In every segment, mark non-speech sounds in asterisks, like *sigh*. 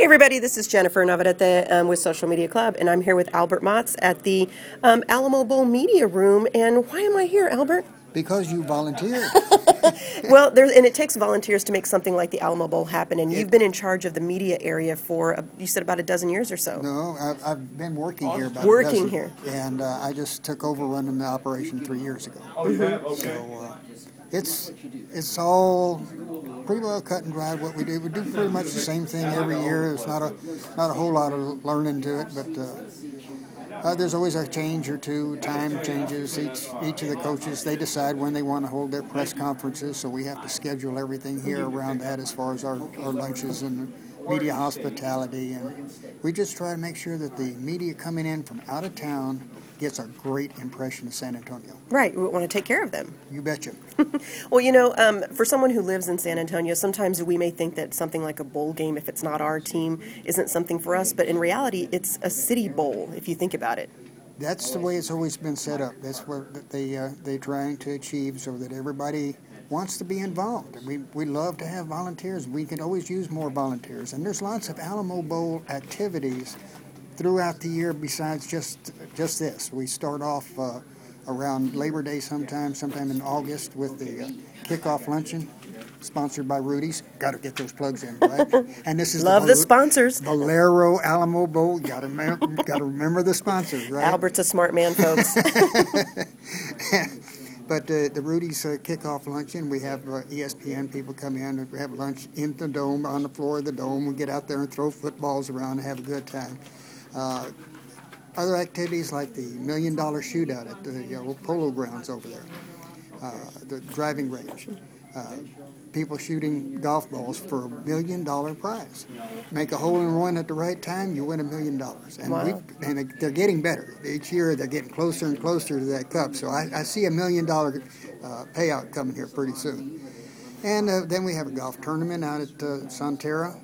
Hey, everybody, this is Jennifer Navarrete um, with Social Media Club, and I'm here with Albert Motz at the um, Alamo Bowl Media Room. And why am I here, Albert? Because you volunteered. *laughs* well, there's, and it takes volunteers to make something like the Alamo Bowl happen. And you've been in charge of the media area for, uh, you said, about a dozen years or so. No, I've, I've been working here about Working a dozen, here. and uh, I just took over running the operation three years ago. So uh, it's it's all pretty well cut and dried what we do. We do pretty much the same thing every year. It's not a not a whole lot of learning to it, but. Uh, uh, there's always a change or two. Time changes. Each each of the coaches they decide when they want to hold their press conferences, so we have to schedule everything here around that as far as our, our lunches and media hospitality. And we just try to make sure that the media coming in from out of town gets a great impression of San Antonio. Right, we want to take care of them. You betcha. *laughs* Well, you know, um, for someone who lives in San Antonio, sometimes we may think that something like a bowl game, if it's not our team, isn't something for us. But in reality, it's a city bowl, if you think about it. That's the way it's always been set up. That's what they uh, they're trying to achieve, so that everybody wants to be involved. We we love to have volunteers. We can always use more volunteers, and there's lots of Alamo Bowl activities throughout the year besides just just this. We start off uh, around Labor Day sometime, sometime in August with the uh, kickoff luncheon. Sponsored by Rudy's. Got to get those plugs in, right? *laughs* And this is Love the sponsors. Valero Alamo Bowl. Got to remember, got to remember the sponsors, right? Albert's a smart man, folks. *laughs* But uh, the Rudy's uh, kickoff luncheon, we have uh, ESPN people come in we have lunch in the dome, on the floor of the dome. We get out there and throw footballs around and have a good time. Uh, other activities like the million dollar shootout at the you know, polo grounds over there, uh, the driving range. Uh, people shooting golf balls for a million dollar prize. Make a hole in one at the right time, you win a million dollars. And Wow. we and they're getting better each year. They're getting closer and closer to that cup. So I, I see a million dollar uh, payout coming here pretty soon. And uh, then we have a golf tournament out at uh, Sonterra.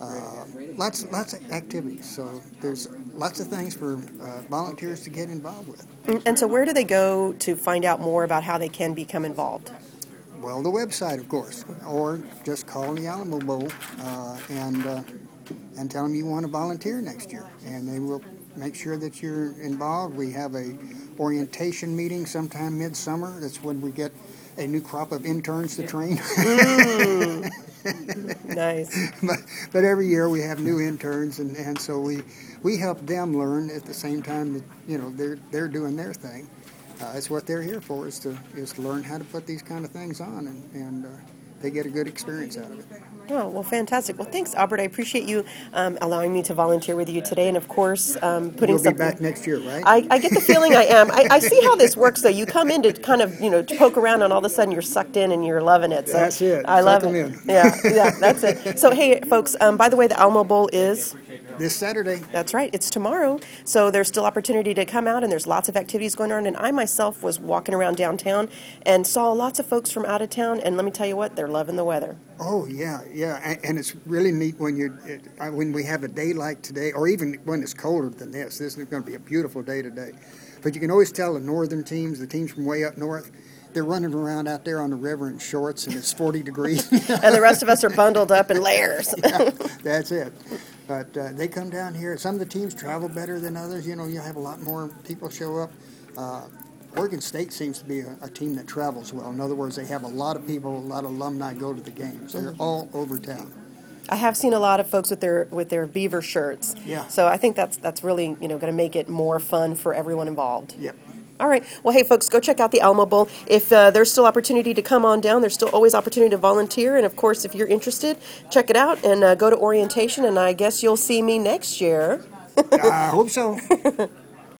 Uh, lots, lots of activities. So there's lots of things for uh, volunteers to get involved with. And- and so, where do they go to find out more about how they can become involved? Well, the website, of course, or just call the Alamo Bowl uh, and uh, and tell them you want to volunteer next year, and they will make sure that you're involved. We have a orientation meeting sometime midsummer. That's when we get a new crop of interns to train. *laughs* Nice. but, but every year we have new interns, and, and so we we help them learn at the same time that you know they're they're doing their thing. Uh, it's what they're here for is to is to learn how to put these kind of things on, and and uh, they get a good experience out of it. Oh, well, fantastic. Well, thanks, Albert. I appreciate you um, allowing me to volunteer with you today, and of course, um, putting You'll be something. back next year, right? I, I get the feeling I am. I, I see how this works, though. You come in to kind of, you know, poke around, and all of a sudden you're sucked in and you're loving it. So That's it. I Suck love it. in. Yeah, yeah, that's it. So, hey, folks. Um, by the way, the Alamo Bowl is this Saturday. that's right. It's tomorrow. So there's still opportunity to come out, and there's lots of activities going on. And I myself was walking around downtown and saw lots of folks from out of town. And let me tell you what, they're loving the weather. Oh yeah, yeah, and, it's really neat when you uh, when we have a day like today, or even when it's colder than this. This is going to be a beautiful day today, but you can always tell the northern teams, the teams from way up north, they're running around out there on the river in shorts, and it's 40 degrees. *laughs* And the rest of us are bundled up in layers. *laughs* That's it. But uh, they come down here. Some of the teams travel better than others. You know, you have a lot more people show up. Uh, Oregon State seems to be a, a team that travels well. In other words, they have a lot of people, a lot of alumni go to the games. They're all over town. I have seen a lot of folks with their with their beaver shirts. Yeah. So I think that's that's really you know going to make it more fun for everyone involved. Yep. All right. Well, hey, folks, go check out the Alamo Bowl. If uh, there's still opportunity to come on down, there's still always opportunity to volunteer. And of course, if you're interested, check it out and uh, go to orientation. And I guess you'll see me next year. I hope so. *laughs*